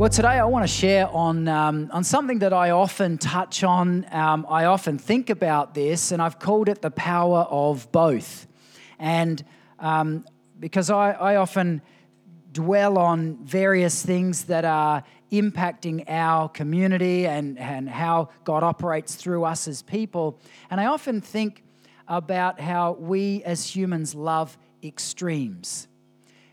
Well, today I want to share on, um, on something that I often touch on. Um, I often think about this, and I've called it the power of both. And um, because I, I often dwell on various things that are impacting our community and, and how God operates through us as people. And I often think about how we as humans love extremes.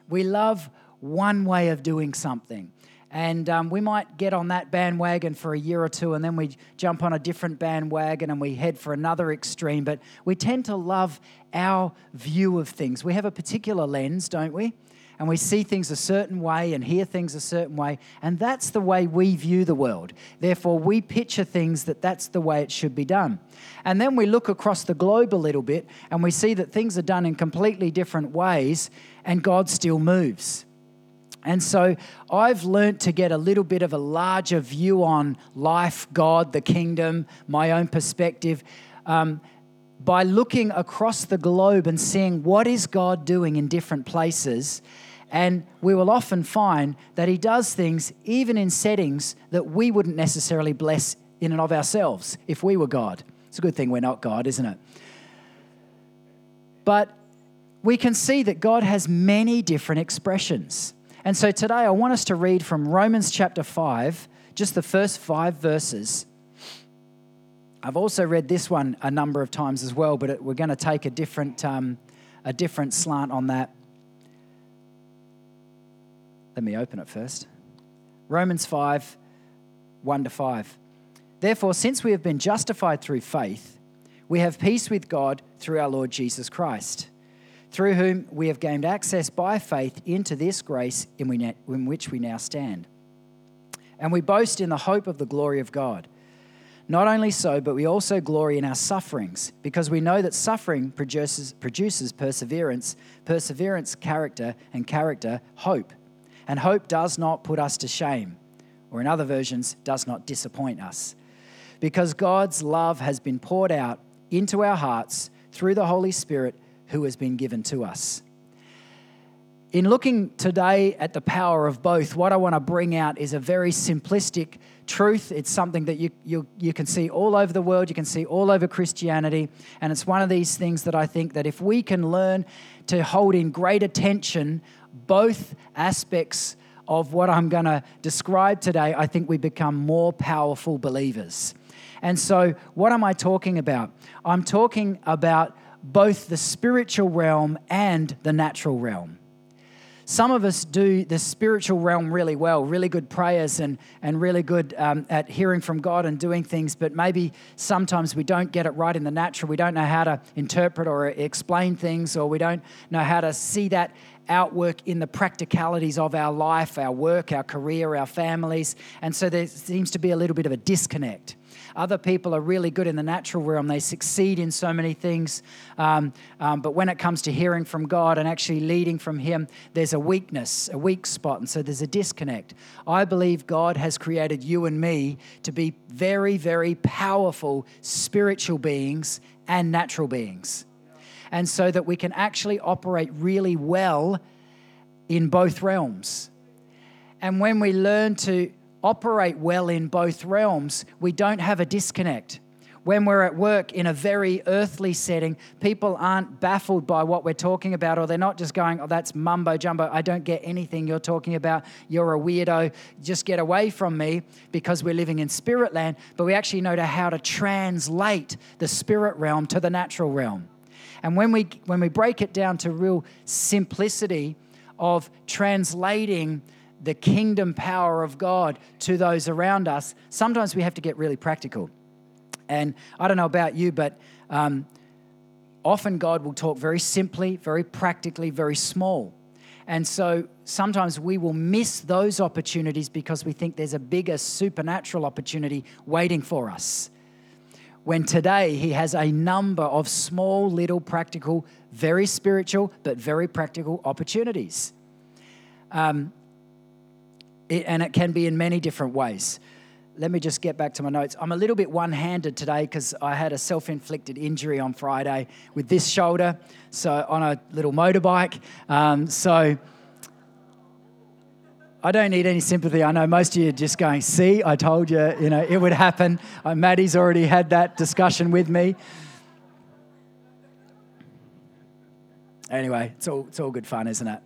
We love one way of doing something. And um, we might get on that bandwagon for a year or two, and then we jump on a different bandwagon and we head for another extreme. But we tend to love our view of things. We have a particular lens, don't we? And we see things a certain way and hear things a certain way. And that's the way we view the world. Therefore, we picture things that that's the way it should be done. And then we look across the globe a little bit and we see that things are done in completely different ways, and God still moves. And so I've learnt to get a little bit of a larger view on life, God, the kingdom, my own perspective. Um, by looking across the globe and seeing what is God doing in different places. And we will often find that He does things even in settings that we wouldn't necessarily bless in and of ourselves if we were God. It's a good thing we're not God, isn't it? But we can see that God has many different expressions. And so today I want us to read from Romans chapter 5, just the first five verses. I've also read this one a number of times as well, but we're going to take a different, um, a different slant on that. Let me open it first. Romans 5, 1 to 5. Therefore, since we have been justified through faith, we have peace with God through our Lord Jesus Christ through whom we have gained access by faith into this grace in, which we now stand. And we boast in the hope of the glory of God. Not only so, but we also glory in our sufferings, because we know that suffering produces, produces perseverance, perseverance, character, and character, hope. And hope does not put us to shame, or in other versions, does not disappoint us. Because God's love has been poured out into our hearts through the Holy Spirit who has been given to us. In looking today at the power of both, what I want to bring out is a very simplistic truth. It's something that you, you, you can see all over the world, you can see all over Christianity. And it's one of these things that I think that if we can learn to hold in great attention both aspects of what I'm going to describe today, I think we become more powerful believers. And so, what am I talking about? I'm talking about both the spiritual realm and the natural realm. Some of us do the spiritual realm really well, really good prayers and, and really good um, at hearing from God and doing things, but maybe sometimes we don't get it right in the natural. We don't know how to interpret or explain things, or we don't know how to see that outwork in the practicalities of our life, our work, our career, our families. And so there seems to be a little bit of a disconnect. Other people are really good in the natural realm. They succeed in so many things. Um, um, but when it comes to hearing from God and actually leading from Him, there's a weakness, a weak spot. And so there's a disconnect. I believe God has created you and me to be very, very powerful spiritual beings and natural beings. And so that we can actually operate really well in both realms. And when we learn to operate well in both realms, we don't have a disconnect. When we're at work in a very earthly setting, people aren't baffled by what we're talking about, or they're not just going, Oh, that's mumbo jumbo. I don't get anything you're talking about. You're a weirdo. Just get away from me because we're living in spirit land. But we actually know how to translate the spirit realm to the natural realm. And when we, when we break it down to real simplicity of translating the kingdom power of God to those around us, sometimes we have to get really practical. And I don't know about you, but um, often God will talk very simply, very practically, very small. And so sometimes we will miss those opportunities because we think there's a bigger supernatural opportunity waiting for us. when today he has a number of small, little, practical, very spiritual, but very practical opportunities. Um, it, and it can be in many different ways. Let me just get back to my notes. I'm a little bit one handed today because I had a self inflicted injury on Friday with this shoulder, so on a little motorbike. Um, so I don't need any sympathy. I know most of you are just going, see, I told you, you know, it would happen. Uh, Maddie's already had that discussion with me. Anyway, it's all, it's all good fun, isn't it?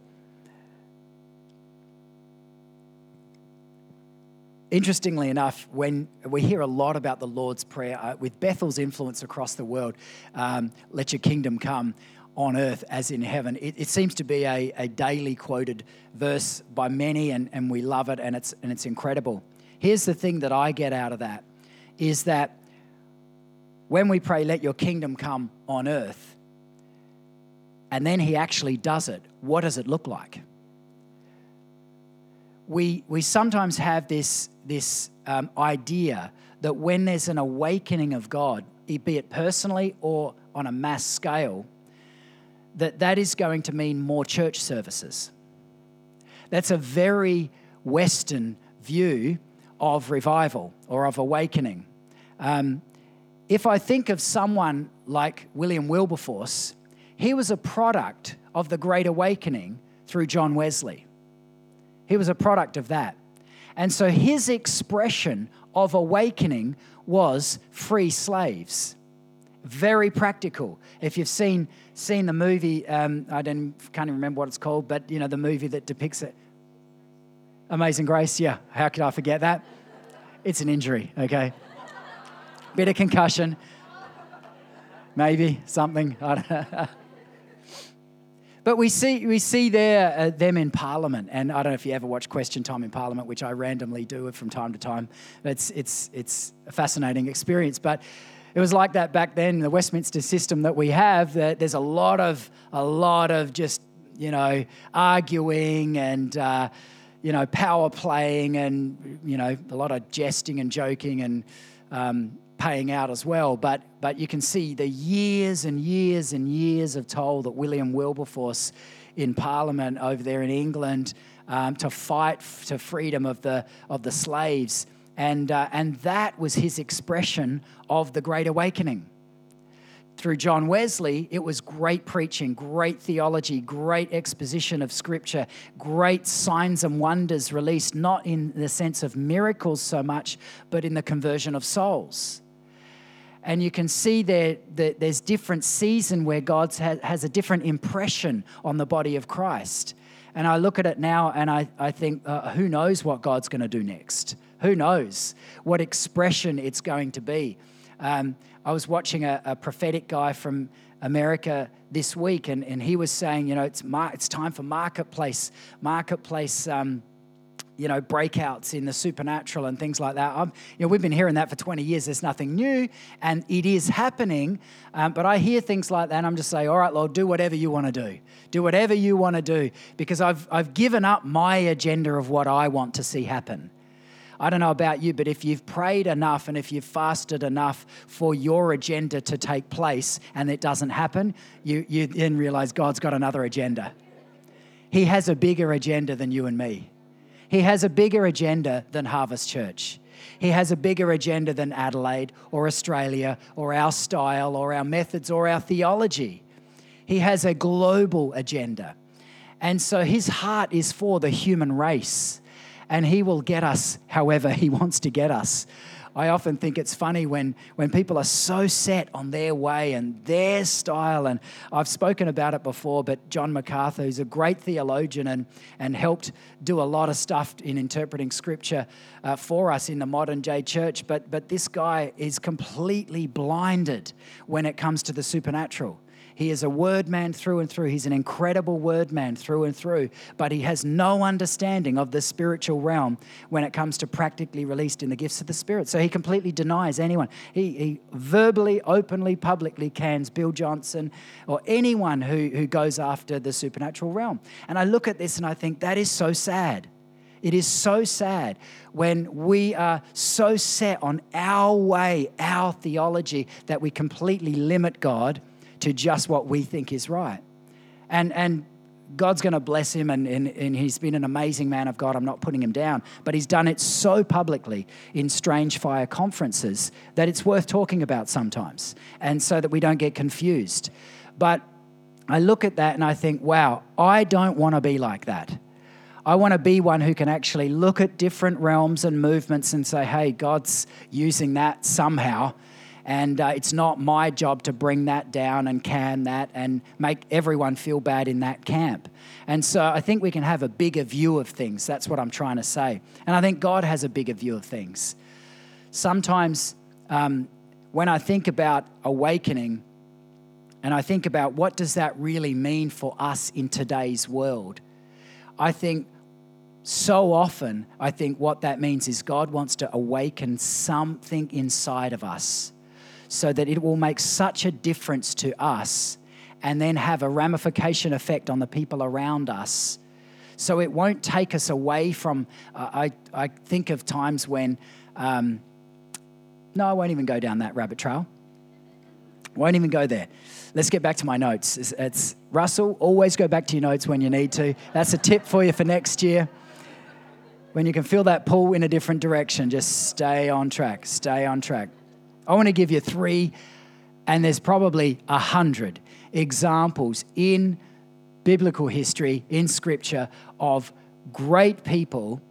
Interestingly enough, when we hear a lot about the Lord's Prayer, uh, with Bethel's influence across the world, um, let your kingdom come on earth as in heaven, it, it seems to be a, a, daily quoted verse by many, and, and we love it, and it's, and it's incredible. Here's the thing that I get out of that is that when we pray, let your kingdom come on earth, and then he actually does it, what does it look like? We, we sometimes have this this um, idea that when there's an awakening of God, be it personally or on a mass scale, that that is going to mean more church services. That's a very Western view of revival or of awakening. Um, if I think of someone like William Wilberforce, he was a product of the Great Awakening through John Wesley. He was a product of that. And so his expression of awakening was free slaves. Very practical. If you've seen seen the movie, um, I don't can't even remember what it's called, but you know the movie that depicts it. Amazing Grace. Yeah, how could I forget that? It's an injury. Okay, bit of concussion, maybe something. I don't know. But we see, we see there uh, them in Parliament, and I don't know if you ever watch Question Time in Parliament, which I randomly do from time to time. It's, it's, it's a fascinating experience. But it was like that back then, the Westminster system that we have, that there's a lot of, a lot of just, you know, arguing and, uh, you know, power playing and, you know, a lot of jesting and joking and, um, paying out as well. But, but you can see the years and years and years of toll that William Wilberforce in Parliament over there in England um, to fight to freedom of the, of the slaves. And, uh, and that was his expression of the Great Awakening. Through John Wesley, it was great preaching, great theology, great exposition of scripture, great signs and wonders released, not in the sense of miracles so much, but in the conversion of souls and you can see there that there's different season where God has a different impression on the body of Christ. And I look at it now and I, I think, uh, who knows what God's going to do next? Who knows what expression it's going to be? Um, I was watching a, a, prophetic guy from America this week, and, and he was saying, you know, it's, mar- it's time for marketplace, marketplace. Um, you know, breakouts in the supernatural and things like that. I'm, you know, we've been hearing that for 20 years. There's nothing new, and it is happening. Um, but I hear things like that, and I'm just saying, all right, Lord, do whatever you want to do. Do whatever you want to do, because I've, I've given up my agenda of what I want to see happen. I don't know about you, but if you've prayed enough and if you've fasted enough for your agenda to take place and it doesn't happen, you, you then realize God's got another agenda. He has a bigger agenda than you and me. He has a bigger agenda than Harvest Church. He has a bigger agenda than Adelaide or Australia or our style or our methods or our theology. He has a global agenda. And so his heart is for the human race. And he will get us however he wants to get us. I often think it's funny when, when people are so set on their way and their style. And I've spoken about it before, but John MacArthur, who's a great theologian and, and helped do a lot of stuff in interpreting scripture uh, for us in the modern day church. But, but this guy is completely blinded when it comes to the supernatural. He is a word man through and through. He's an incredible word man through and through, but he has no understanding of the spiritual realm when it comes to practically released in the gifts of the Spirit. So he completely denies anyone. He, he verbally, openly, publicly cans Bill Johnson or anyone who, who goes after the supernatural realm. And I look at this and I think that is so sad. It is so sad when we are so set on our way, our theology, that we completely limit God to just what we think is right. And, and God's going to bless him, and, and, and, he's been an amazing man of God. I'm not putting him down, but he's done it so publicly in strange fire conferences that it's worth talking about sometimes, and so that we don't get confused. But I look at that and I think, wow, I don't want to be like that. I want to be one who can actually look at different realms and movements and say, hey, God's using that somehow and uh, it's not my job to bring that down and can that and make everyone feel bad in that camp. And so I think we can have a bigger view of things. That's what I'm trying to say. And I think God has a bigger view of things. Sometimes um, when I think about awakening, and I think about what does that really mean for us in today's world, I think so often, I think what that means is God wants to awaken something inside of us so that it will make such a difference to us and then have a ramification effect on the people around us. So it won't take us away from. Uh, I, I think of times when, um, no, I won't even go down that rabbit trail. Won't even go there. Let's get back to my notes. It's, it's Russell, always go back to your notes when you need to. That's a tip for you for next year. When you can feel that pull in a different direction, just stay on track, stay on track. I want to give you three, and there's probably a hundred examples in biblical history, in scripture, of great people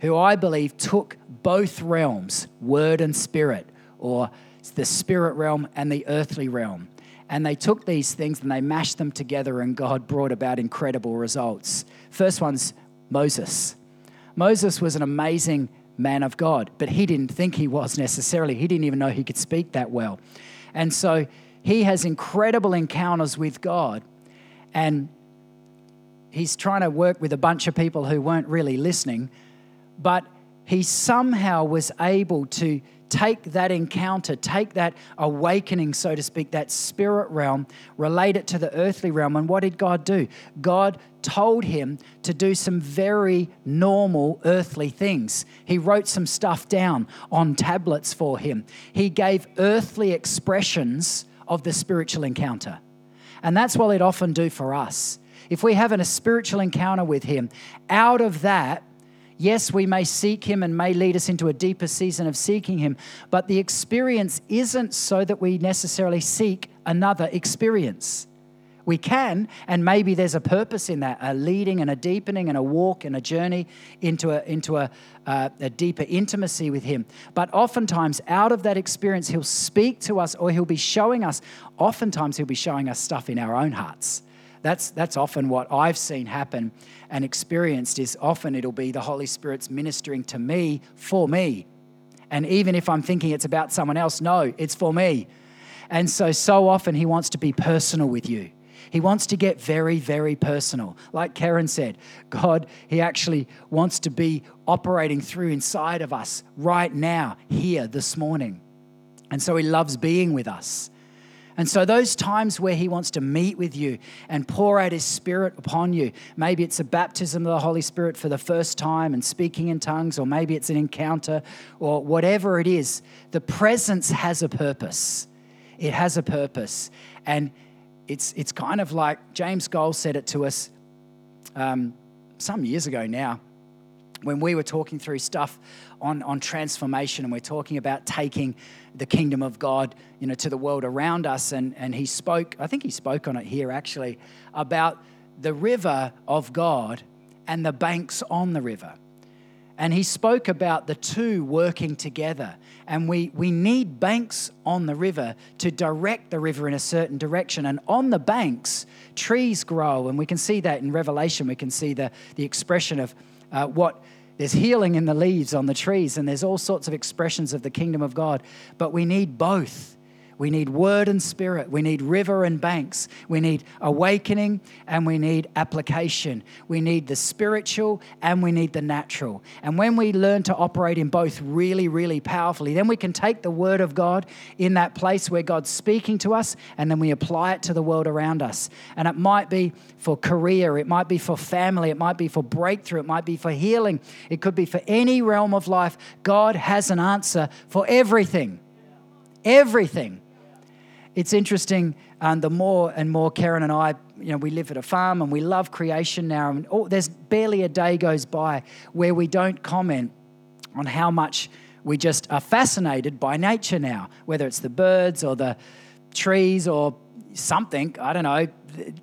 who I believe took both realms, word and spirit, or the spirit realm and the earthly realm. And they took these things and they mashed them together, and God brought about incredible results. First one's Moses. Moses was an amazing man of God, but he didn't think he was necessarily. He didn't even know he could speak that well. And so he has incredible encounters with God, and he's trying to work with a bunch of people who weren't really listening, but he somehow was able to take that encounter, take that awakening, so to speak, that spirit realm, relate it to the earthly realm. And what did God do? God told him to do some very normal earthly things. He wrote some stuff down on tablets for him. He gave earthly expressions of the spiritual encounter. And that's what it often do for us. If we have a spiritual encounter with him, out of that, Yes, we may seek Him and may lead us into a deeper season of seeking Him, but the experience isn't so that we necessarily seek another experience. We can, and maybe there's a purpose in that a leading and a deepening and a walk and a journey into a, into a, uh, a deeper intimacy with Him. But oftentimes, out of that experience, He'll speak to us or He'll be showing us, oftentimes, He'll be showing us stuff in our own hearts that's, that's often what I've seen happen and experienced is often it'll be the Holy Spirit's ministering to me for me. And even if I'm thinking it's about someone else, no, it's for me. And so, so often he wants to be personal with you. He wants to get very, very personal. Like Karen said, God, He actually wants to be operating through inside of us right now, here, this morning. And so He loves being with us. And so, those times where He wants to meet with you and pour out His Spirit upon you, maybe it's a baptism of the Holy Spirit for the first time and speaking in tongues, or maybe it's an encounter, or whatever it is, the presence has a purpose. It has a purpose. And it's, it's kind of like James Gold said it to us um, some years ago now when we were talking through stuff on, on transformation and we're talking about taking the kingdom of God, you know, to the world around us. And, and he spoke, I think he spoke on it here actually, about the river of God and the banks on the river. And he spoke about the two working together. And we, we need banks on the river to direct the river in a certain direction. And on the banks, trees grow. And we can see that in Revelation. We can see the, the expression of uh, what there's healing in the leaves on the trees, and there's all sorts of expressions of the kingdom of God. But we need both. We need word and spirit. We need river and banks. We need awakening and we need application. We need the spiritual and we need the natural. And when we learn to operate in both really, really powerfully, then we can take the word of God in that place where God's speaking to us and then we apply it to the world around us. And it might be for career, it might be for family, it might be for breakthrough, it might be for healing, it could be for any realm of life. God has an answer for everything. Everything it's interesting. Um, the more and more Karen and I, you know, we live at a farm and we love creation now. And oh, there's barely a day goes by where we don't comment on how much we just are fascinated by nature now, whether it's the birds or the trees or something, I don't know,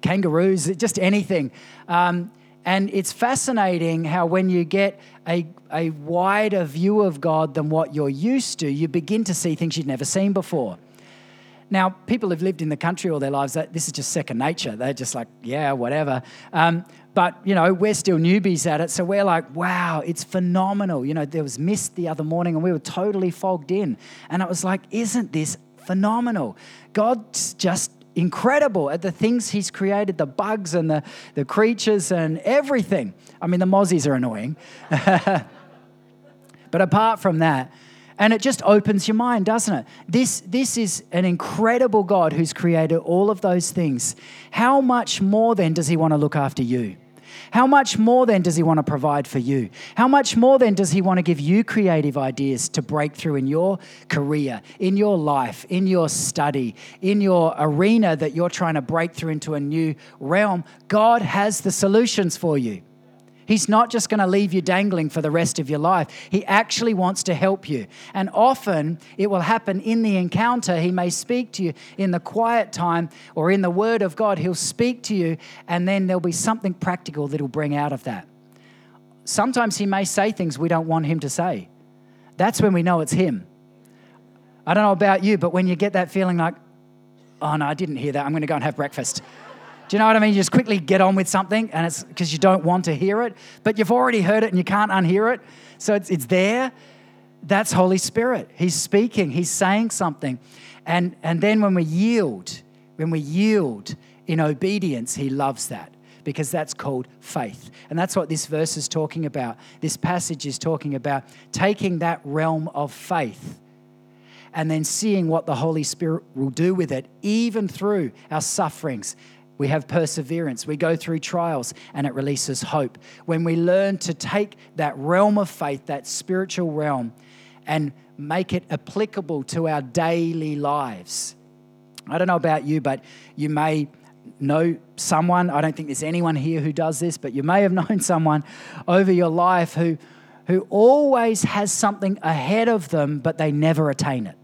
kangaroos, just anything. Um, and it's fascinating how when you get a, a wider view of God than what you're used to, you begin to see things you've never seen before. Now, people have lived in the country all their lives. This is just second nature. They're just like, yeah, whatever. Um, but you know, we're still newbies at it, so we're like, wow, it's phenomenal. You know, there was mist the other morning, and we were totally fogged in, and it was like, isn't this phenomenal? God's just incredible at the things he's created the bugs and the, the creatures and everything. I mean, the mozzies are annoying. but apart from that, and it just opens your mind, doesn't it? This, this is an incredible God who's created all of those things. How much more then does He want to look after you? How much more then does He want to provide for you? How much more then does He want to give you creative ideas to break through in your career, in your life, in your study, in your arena that you're trying to break through into a new realm? God has the solutions for you. He's not just going to leave you dangling for the rest of your life. He actually wants to help you. And often it will happen in the encounter. He may speak to you in the quiet time or in the Word of God. He'll speak to you, and then there'll be something practical that'll bring out of that. Sometimes He may say things we don't want Him to say. That's when we know it's Him. I don't know about you, but when you get that feeling like, oh no, I didn't hear that, I'm going to go and have breakfast. Do you know what I mean? You just quickly get on with something, and it's because you don't want to hear it, but you've already heard it and you can't unhear it. So it's, it's there. That's Holy Spirit. He's speaking, He's saying something. And, and then when we yield, when we yield in obedience, He loves that because that's called faith. And that's what this verse is talking about. This passage is talking about taking that realm of faith and then seeing what the Holy Spirit will do with it, even through our sufferings, we have perseverance. We go through trials and it releases hope. When we learn to take that realm of faith, that spiritual realm, and make it applicable to our daily lives. I don't know about you, but you may know someone. I don't think there's anyone here who does this, but you may have known someone over your life who, who always has something ahead of them, but they never attain it.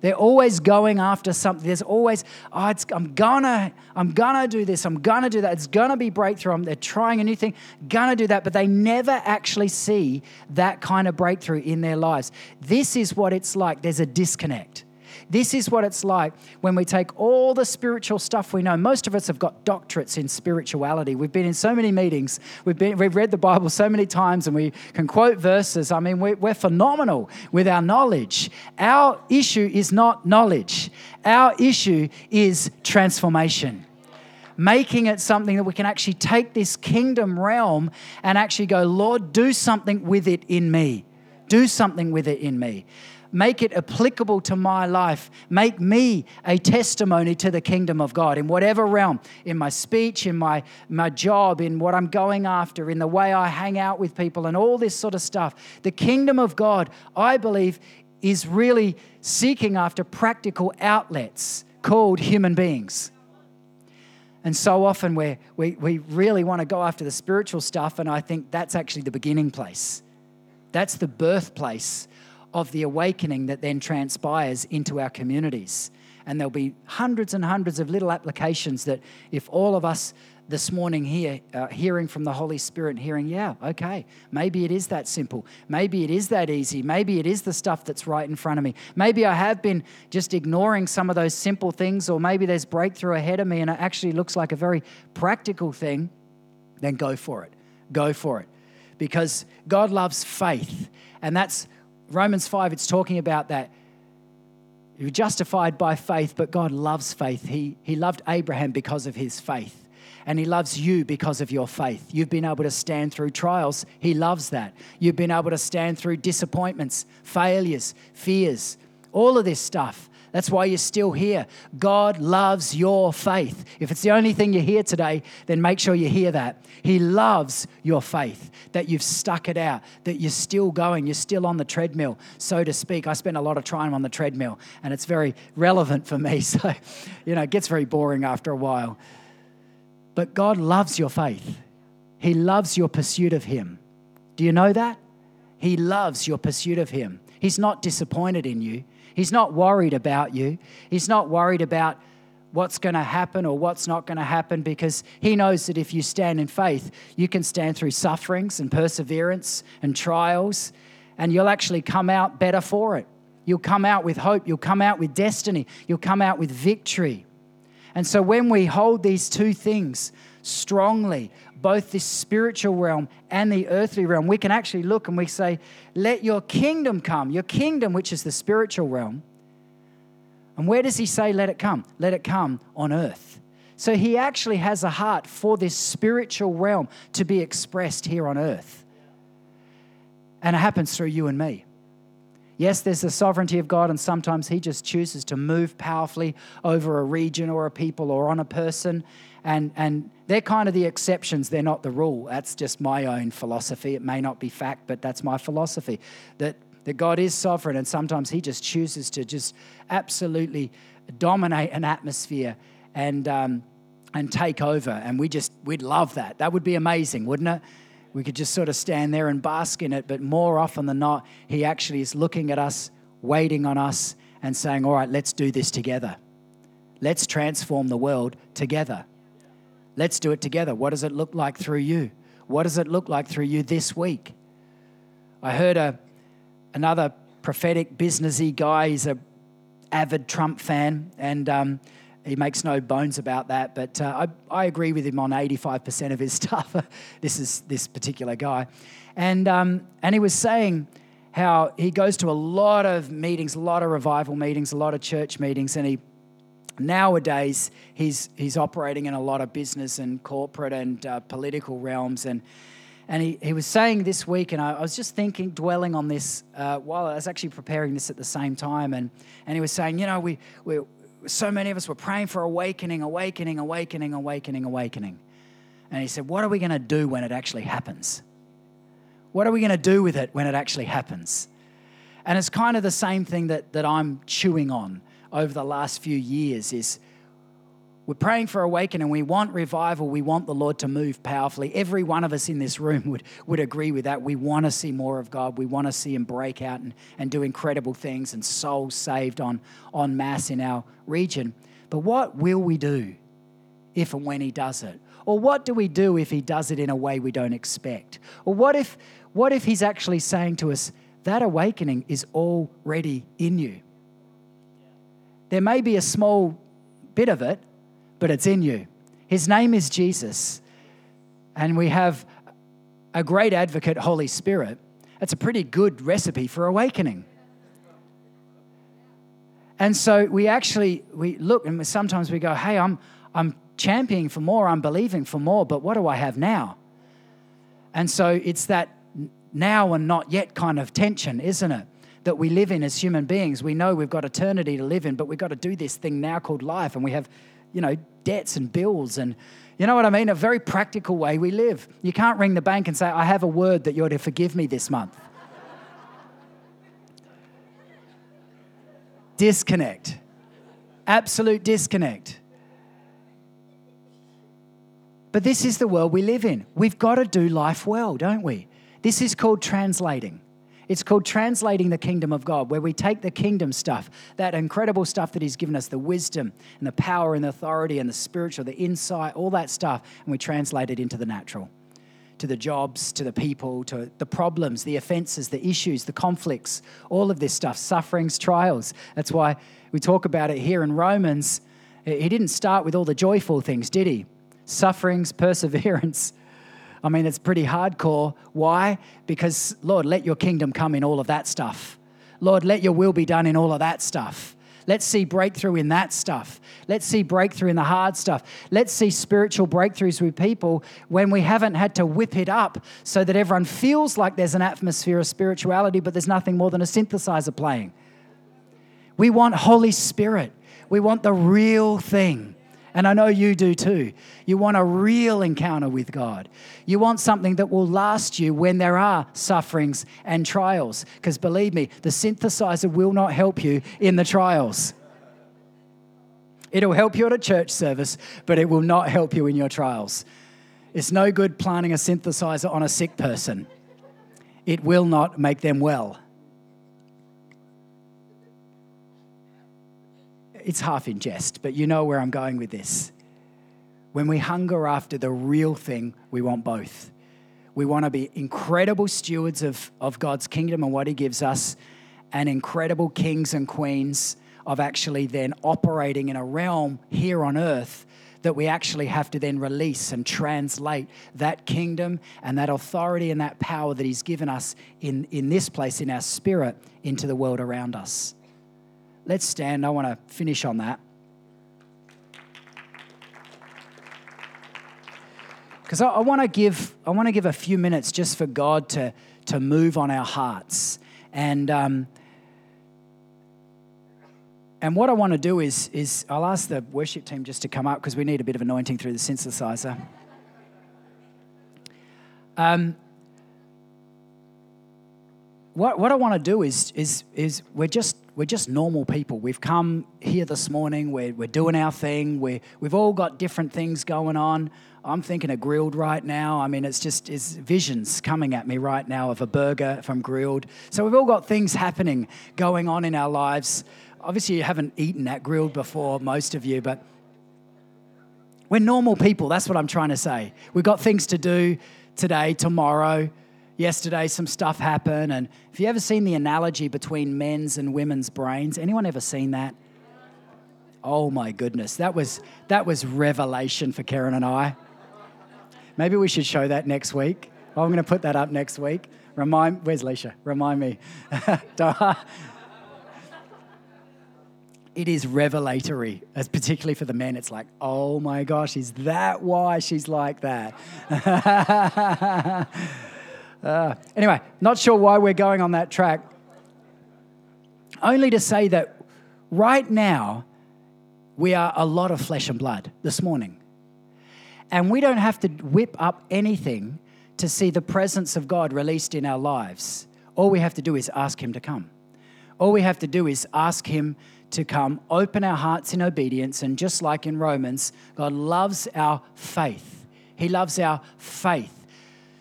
They're always going after something. There's always, oh, I'm gonna, I'm gonna do this. I'm gonna do that. It's gonna be breakthrough. They're trying a new thing, gonna do that, but they never actually see that kind of breakthrough in their lives. This is what it's like. There's a disconnect. This is what it's like when we take all the spiritual stuff we know. Most of us have got doctorates in spirituality. We've been in so many meetings, we've, been, we've read the Bible so many times, and we can quote verses. I mean, we're, we're phenomenal with our knowledge. Our issue is not knowledge, our issue is transformation making it something that we can actually take this kingdom realm and actually go, Lord, do something with it in me. Do something with it in me make it applicable to my life. Make me a testimony to the kingdom of God in whatever realm, in my speech, in my, my job, in what I'm going after, in the way I hang out with people, and all this sort of stuff. The kingdom of God, I believe, is really seeking after practical outlets called human beings. And so often we we, we really want to go after the spiritual stuff, and I think that's actually the beginning place. That's the birthplace of the awakening that then transpires into our communities. And there'll be hundreds and hundreds of little applications that, if all of us this morning here, uh, hearing from the Holy Spirit, hearing, yeah, okay, maybe it is that simple. Maybe it is that easy. Maybe it is the stuff that's right in front of me. Maybe I have been just ignoring some of those simple things, or maybe there's breakthrough ahead of me and it actually looks like a very practical thing. Then go for it. Go for it. Because God loves faith. And that's Romans 5, it's talking about that You're justified by faith, but God loves faith. He, he loved Abraham because of his faith and He loves you because of your faith. You've been able to stand through trials. He loves that. You've been able to stand through disappointments, failures, fears, all of this stuff. That's why you're still here. God loves your faith. If it's the only thing you hear today, then make sure you hear that. He loves your faith, that you've stuck it out, that you're still going, you're still on the treadmill, so to speak. I spend a lot of time on the treadmill, and it's very relevant for me. So, you know, it gets very boring after a while. But God loves your faith, He loves your pursuit of Him. Do you know that? He loves your pursuit of Him. He's not disappointed in you. He's not worried about you. He's not worried about what's going to happen or what's not going to happen because he knows that if you stand in faith, you can stand through sufferings and perseverance and trials, and you'll actually come out better for it. You'll come out with hope. You'll come out with destiny. You'll come out with victory. And so when we hold these two things strongly, both this spiritual realm and the earthly realm, we can actually look and we say, Let your kingdom come, your kingdom, which is the spiritual realm. And where does he say, Let it come? Let it come on earth. So he actually has a heart for this spiritual realm to be expressed here on earth. And it happens through you and me. Yes, there's the sovereignty of God, and sometimes He just chooses to move powerfully over a region or a people or on a person. And, and they're kind of the exceptions, they're not the rule. That's just my own philosophy. It may not be fact, but that's my philosophy that, that God is sovereign, and sometimes He just chooses to just absolutely dominate an atmosphere and, um, and take over. And we just, we'd love that. That would be amazing, wouldn't it? we could just sort of stand there and bask in it. But more often than not, He actually is looking at us, waiting on us, and saying, All right, let's do this together. Let's transform the world together. Let's do it together. What does it look like through you? What does it look like through you this week? I heard a, another prophetic businessy guy. He's a avid Trump fan, and um, he makes no bones about that, but uh, I, I agree with him on 85% of his stuff. this is this particular guy. And, um, and he was saying how he goes to a lot of meetings, a lot of revival meetings, a lot of church meetings, and he nowadays he's, he's operating in a lot of business and corporate and uh, political realms. And, and he, he was saying this week, and I, I was just thinking, dwelling on this uh, while I was actually preparing this at the same time. And, and he was saying, you know, we, we, so many of us were praying for awakening, awakening, awakening, awakening, awakening. And he said, What are we going to do when it actually happens? What are we going to do with it when it actually happens? And it's kind of the same thing that, that I'm chewing on over the last few years is we're praying for awakening. We want revival. We want the Lord to move powerfully. Every one of us in this room would, would agree with that. We want to see more of God. We want to see Him break out and, and do incredible things and souls saved on, on mass in our region. But what will we do if and when He does it? Or what do we do if He does it in a way we don't expect? Or what if, what if He's actually saying to us, that awakening is already in you? There may be a small bit of it, but it's in you. His name is Jesus. And we have a great advocate, Holy Spirit. That's a pretty good recipe for awakening. And so we actually we look and sometimes we go, "Hey, I'm I'm championing for more, I'm believing for more, but what do I have now?" And so it's that now and not yet kind of tension, isn't it? That we live in as human beings. We know we've got eternity to live in, but we've got to do this thing now called life and we have you know, debts and bills and you know what I mean? A very practical way we live. You can't ring the bank and say, I have a word that you're to forgive me this month. disconnect. Absolute disconnect. But this is the world we live in. We've got to do life well, don't we? This is called translating. It's called translating the kingdom of God, where we take the kingdom stuff, that incredible stuff that He's given us, the wisdom and the power and the authority and the spiritual, the insight, all that stuff, and we translate it into the natural, to the jobs, to the people, to the problems, the offenses, the issues, the conflicts, all of this stuff, sufferings, trials. That's why we talk about it here in Romans. He didn't start with all the joyful things, did he? Sufferings, perseverance I mean, it's pretty hardcore. Why? Because, Lord, let your kingdom come in all of that stuff. Lord, let your will be done in all of that stuff. Let's see breakthrough in that stuff. Let's see breakthrough in the hard stuff. Let's see spiritual breakthroughs with people when we haven't had to whip it up so that everyone feels like there's an atmosphere of spirituality, but there's nothing more than a synthesizer playing. We want Holy Spirit. We want the real thing. And I know you do too. You want a real encounter with God. You want something that will last you when there are sufferings and trials. Because believe me, the synthesizer will not help you in the trials. It'll help you at a church service, but it will not help you in your trials. It's no good planting a synthesizer on a sick person, it will not make them well. It's half in jest, but you know where I'm going with this. When we hunger after the real thing, we want both. We want to be incredible stewards of, of God's kingdom and what He gives us, and incredible kings and queens of actually then operating in a realm here on earth that we actually have to then release and translate that kingdom and that authority and that power that He's given us in, in this place, in our spirit, into the world around us. Let's stand. I want to finish on that. Because I, I want to give I want to give a few minutes just for God to to move on our hearts and. Um, and what I want to do is, is I'll ask the worship team just to come up because we need a bit of anointing through the synthesizer. Um, what, what I want to do is, is, is we're, just, we're just normal people. We've come here this morning, we're, we're doing our thing, we we've all got different things going on. I'm thinking of Grill'd right now. I mean, it's just it's visions coming at me right now of a burger from Grill'd. So we've all got things happening going on in our lives. Obviously, you haven't eaten at Grill'd before, most of you, but we're normal people. That's what I'm trying to say. We've got things to do today, tomorrow yesterday some stuff happened. And have you ever seen the analogy between men's and women's brains? Anyone ever seen that? Oh my goodness. That was that was revelation for karen and i. Maybe we should show that next week. Oh, i'm going to put that up next week. Remind where's leisha? Remind me. It is revelatory, as particularly for the men. It's like, oh my gosh, is that why she's like that? Uh, anyway, not sure why we're going on that track. Only to say that right now, we are a lot of flesh and blood this morning. And we don't have to whip up anything to see the presence of God released in our lives. All we have to do is ask Him to come. All we have to do is ask Him to come, open our hearts in obedience, and just like in Romans, God loves our faith. He loves our faith.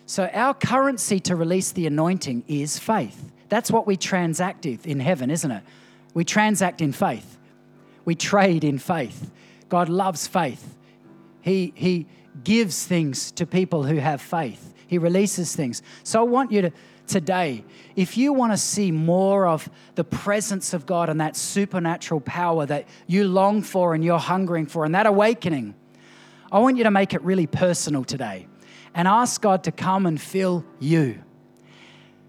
So, our currency to release the anointing is faith. That's what we transact in heaven, isn't it? We transact in faith. We trade in faith. God loves faith. He, he gives things to people who have faith, He releases things. So, I want you to today, if you want to see more of the presence of God and that supernatural power that you long for and you're hungering for and that awakening, I want you to make it really personal today and ask God to come and fill you.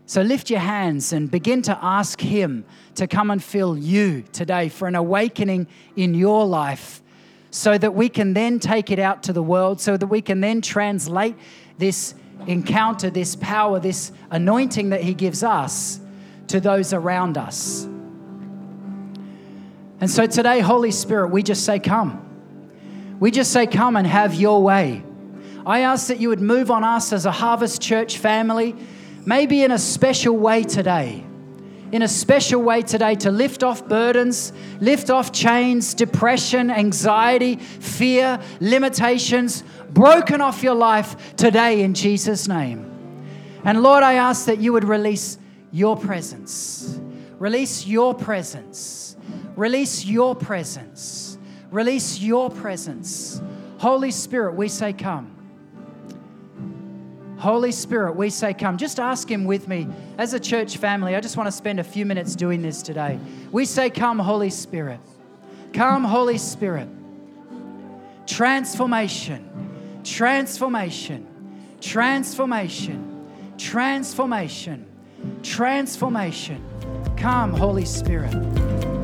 So lift your hands and begin to ask Him to come and fill you today for an awakening in your life so that we can then take it out to the world, so that we can then translate this encounter, this power, this anointing that He gives us to those around us. And so today, Holy Spirit, we just say, Come. We just say, Come and have your way. I ask that you would move on us as a Harvest Church family, maybe in a special way today. In a special way today to lift off burdens, lift off chains, depression, anxiety, fear, limitations, broken off your life today in Jesus' name. And Lord, I ask that you would release your presence. Release your presence. Release your presence. Release your presence. Holy Spirit, we say, Come. Holy Spirit, we say, Come. Just ask Him with me. As a church family, I just want to spend a few minutes doing this today. We say, Come, Holy Spirit. Come, Holy Spirit. Transformation, transformation, transformation, transformation, transformation. Come, Holy Spirit.